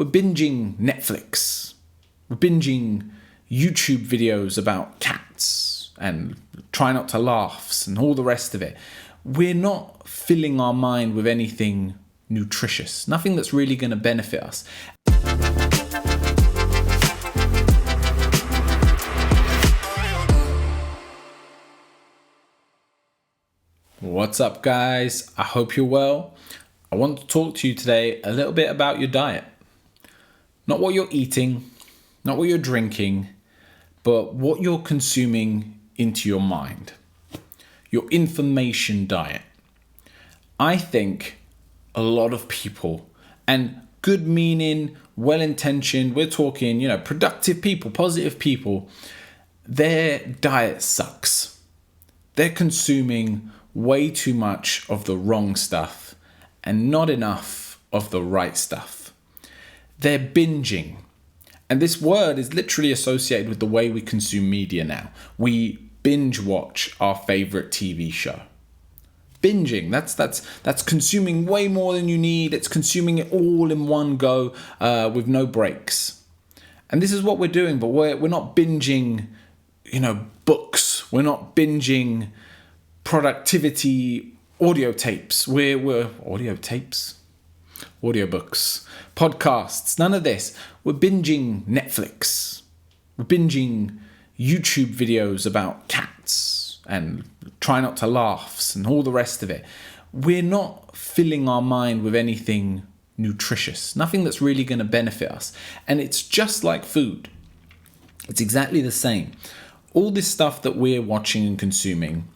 we're binging Netflix, we're binging YouTube videos about cats and try not to laughs and all the rest of it. We're not filling our mind with anything nutritious, nothing that's really going to benefit us. What's up, guys? I hope you're well. I want to talk to you today a little bit about your diet. Not what you're eating, not what you're drinking, but what you're consuming into your mind. Your information diet. I think a lot of people, and good meaning, well intentioned, we're talking, you know, productive people, positive people, their diet sucks. They're consuming way too much of the wrong stuff and not enough of the right stuff. They're binging. And this word is literally associated with the way we consume media now. We binge watch our favorite TV show. Binging, that's that's that's consuming way more than you need. It's consuming it all in one go uh, with no breaks. And this is what we're doing, but we're we're not binging, you know, books. We're not binging productivity audio tapes. We're, we're audio tapes, audiobooks, podcasts, none of this. We're binging Netflix. We're binging YouTube videos about cats and try not to laughs and all the rest of it. We're not filling our mind with anything nutritious, nothing that's really going to benefit us. And it's just like food. It's exactly the same. All this stuff that we're watching and consuming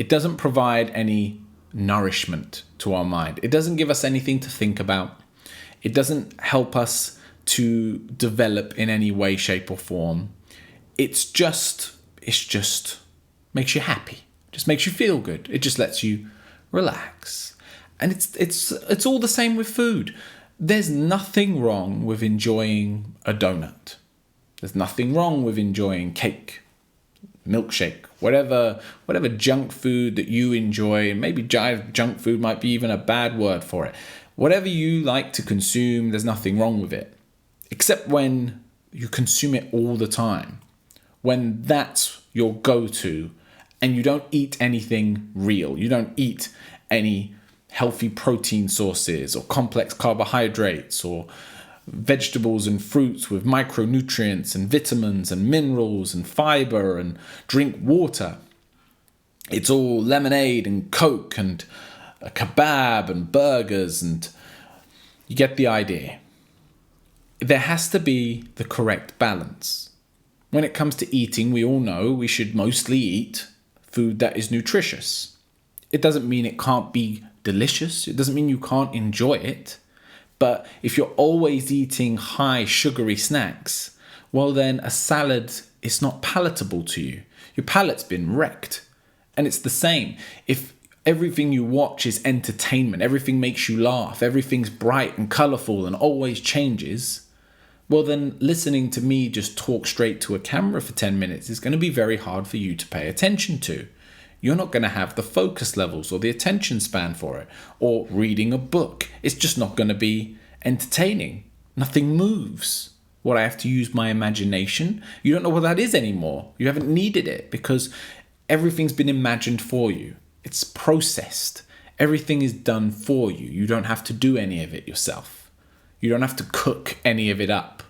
it doesn't provide any nourishment to our mind. It doesn't give us anything to think about. It doesn't help us to develop in any way, shape, or form. It's just, it's just makes you happy. Just makes you feel good. It just lets you relax. And it's it's it's all the same with food. There's nothing wrong with enjoying a donut. There's nothing wrong with enjoying cake milkshake, whatever whatever junk food that you enjoy, and maybe junk food might be even a bad word for it. Whatever you like to consume, there's nothing wrong with it. Except when you consume it all the time. When that's your go-to and you don't eat anything real. You don't eat any healthy protein sources or complex carbohydrates or vegetables and fruits with micronutrients and vitamins and minerals and fiber and drink water. It's all lemonade and coke and a kebab and burgers and you get the idea. There has to be the correct balance. When it comes to eating, we all know we should mostly eat food that is nutritious. It doesn't mean it can't be delicious, it doesn't mean you can't enjoy it. But if you're always eating high sugary snacks, well, then a salad is not palatable to you. Your palate's been wrecked. And it's the same. If everything you watch is entertainment, everything makes you laugh, everything's bright and colorful and always changes, well, then listening to me just talk straight to a camera for 10 minutes is going to be very hard for you to pay attention to. You're not going to have the focus levels or the attention span for it. Or reading a book. It's just not going to be entertaining. Nothing moves. What I have to use my imagination. You don't know what that is anymore. You haven't needed it because everything's been imagined for you. It's processed. Everything is done for you. You don't have to do any of it yourself. You don't have to cook any of it up.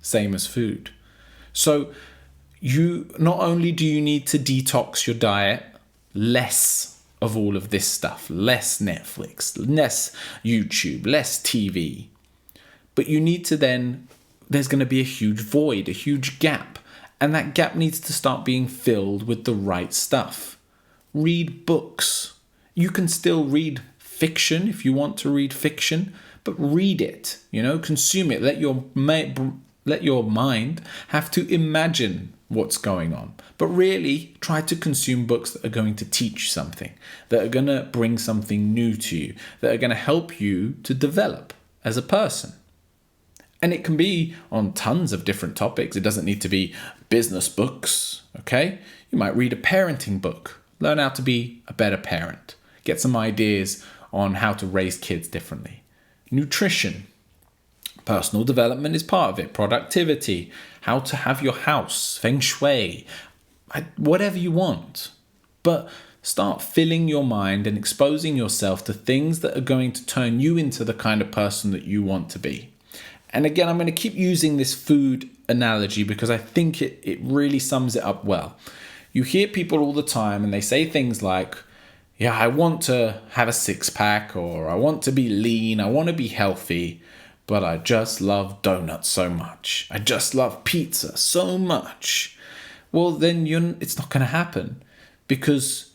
Same as food. So, you not only do you need to detox your diet less of all of this stuff, less Netflix, less YouTube, less TV. But you need to then, there's going to be a huge void, a huge gap, and that gap needs to start being filled with the right stuff. Read books. You can still read fiction if you want to read fiction, but read it, you know, consume it. Let your let your mind have to imagine what's going on. But really, try to consume books that are going to teach something, that are going to bring something new to you, that are going to help you to develop as a person. And it can be on tons of different topics. It doesn't need to be business books, okay? You might read a parenting book, learn how to be a better parent, get some ideas on how to raise kids differently. Nutrition, Personal development is part of it, productivity, how to have your house, feng shui, whatever you want. But start filling your mind and exposing yourself to things that are going to turn you into the kind of person that you want to be. And again, I'm going to keep using this food analogy because I think it, it really sums it up well. You hear people all the time and they say things like, Yeah, I want to have a six pack, or I want to be lean, I want to be healthy, but I just love donuts so much. I just love pizza so much. Well, then you're, it's not going to happen because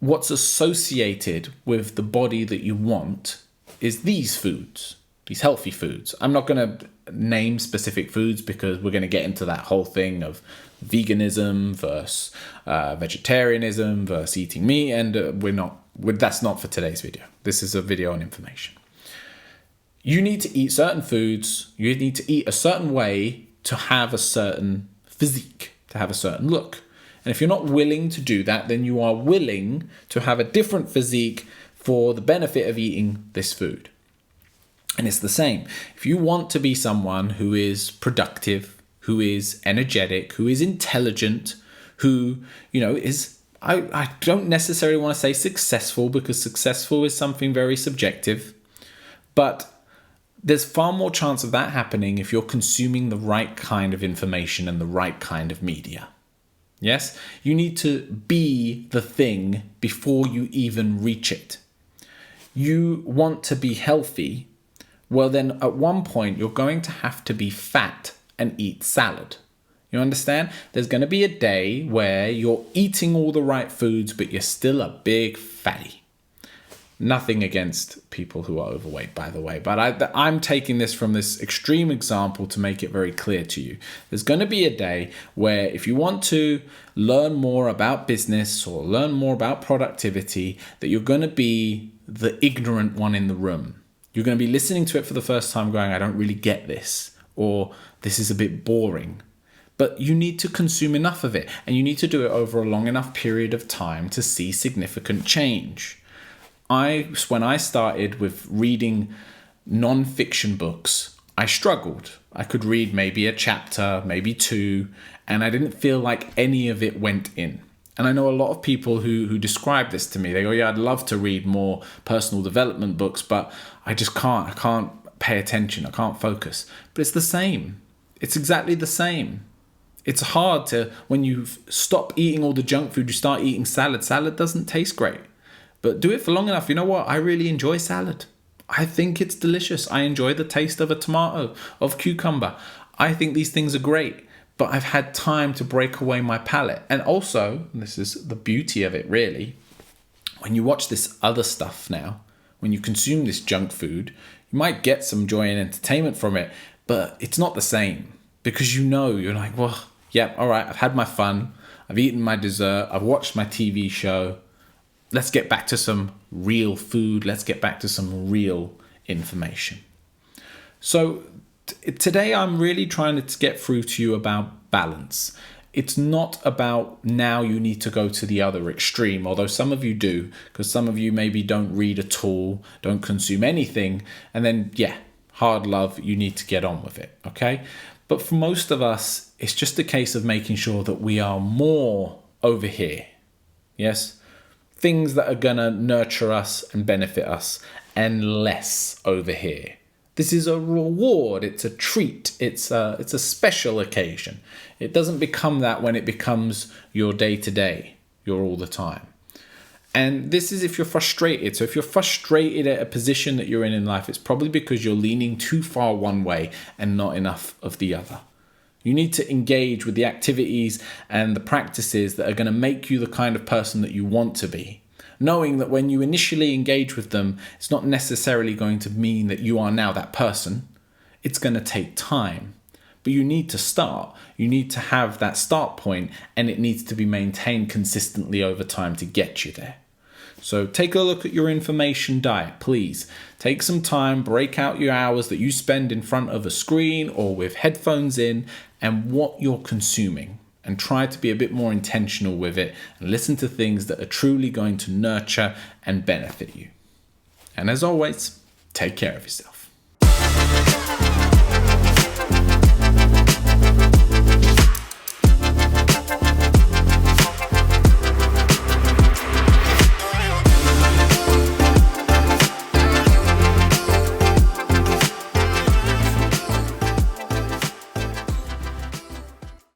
what's associated with the body that you want is these foods these healthy foods. I'm not going to name specific foods because we're going to get into that whole thing of veganism versus uh, vegetarianism versus eating meat, and uh, we're not. We're, that's not for today's video. This is a video on information. You need to eat certain foods. You need to eat a certain way to have a certain physique, to have a certain look. And if you're not willing to do that, then you are willing to have a different physique for the benefit of eating this food. And it's the same. If you want to be someone who is productive, who is energetic, who is intelligent, who, you know, is I, I don't necessarily want to say successful because successful is something very subjective, but there's far more chance of that happening if you're consuming the right kind of information and the right kind of media. Yes, you need to be the thing before you even reach it. You want to be healthy well, then at one point, you're going to have to be fat and eat salad. You understand? There's going to be a day where you're eating all the right foods, but you're still a big fatty. Nothing against people who are overweight, by the way, but I, am taking this from this extreme example to make it very clear to you. There's going to be a day where, if you want to learn more about business or learn more about productivity, that you're going to be the ignorant one in the room you're going to be listening to it for the first time going, I don't really get this, or this is a bit boring. But you need to consume enough of it, and you need to do it over a long enough period of time to see significant change. I, when I started with reading non fiction books, I struggled. I could read maybe a chapter, maybe two, and I didn't feel like any of it went in. And I know a lot of people who who describe this to me. They go, "Yeah, I'd love to read more personal development books, but I just can't. I can't pay attention. I can't focus." But it's the same. It's exactly the same. It's hard to when you stop eating all the junk food, you start eating salad. Salad doesn't taste great. But do it for long enough. You know what? I really enjoy salad. I think it's delicious. I enjoy the taste of a tomato, of cucumber. I think these things are great but I've had time to break away my palate. And also, this is the beauty of it really, when you watch this other stuff now, when you consume this junk food, you might get some joy and entertainment from it, but it's not the same because you know, you're like, well, yeah, all right, I've had my fun, I've eaten my dessert, I've watched my TV show. Let's get back to some real food, let's get back to some real information. So, today I'm really trying to get through to you about balance. It's not about now you need to go to the other extreme, although some of you do, because some of you maybe don't read at all, don't consume anything, and then, yeah, hard love, you need to get on with it, okay? But for most of us, it's just a case of making sure that we are more over here, yes? Things that are gonna nurture us and benefit us, and less over here this is a reward, it's a treat, it's a, it's a special occasion. It doesn't become that when it becomes your day to day, your all the time. And this is if you're frustrated. So, if you're frustrated at a position that you're in in life, it's probably because you're leaning too far one way and not enough of the other. You need to engage with the activities and the practices that are going to make you the kind of person that you want to be knowing that when you initially engage with them, it's not necessarily going to mean that you are now that person. It's going to take time. But you need to start. You need to have that start point, and it needs to be maintained consistently over time to get you there. So take a look at your information diet, please. Take some time, break out your hours that you spend in front of a screen or with headphones in, and what you're consuming and try to be a bit more intentional with it and listen to things that are truly going to nurture and benefit you. And as always, take care of yourself.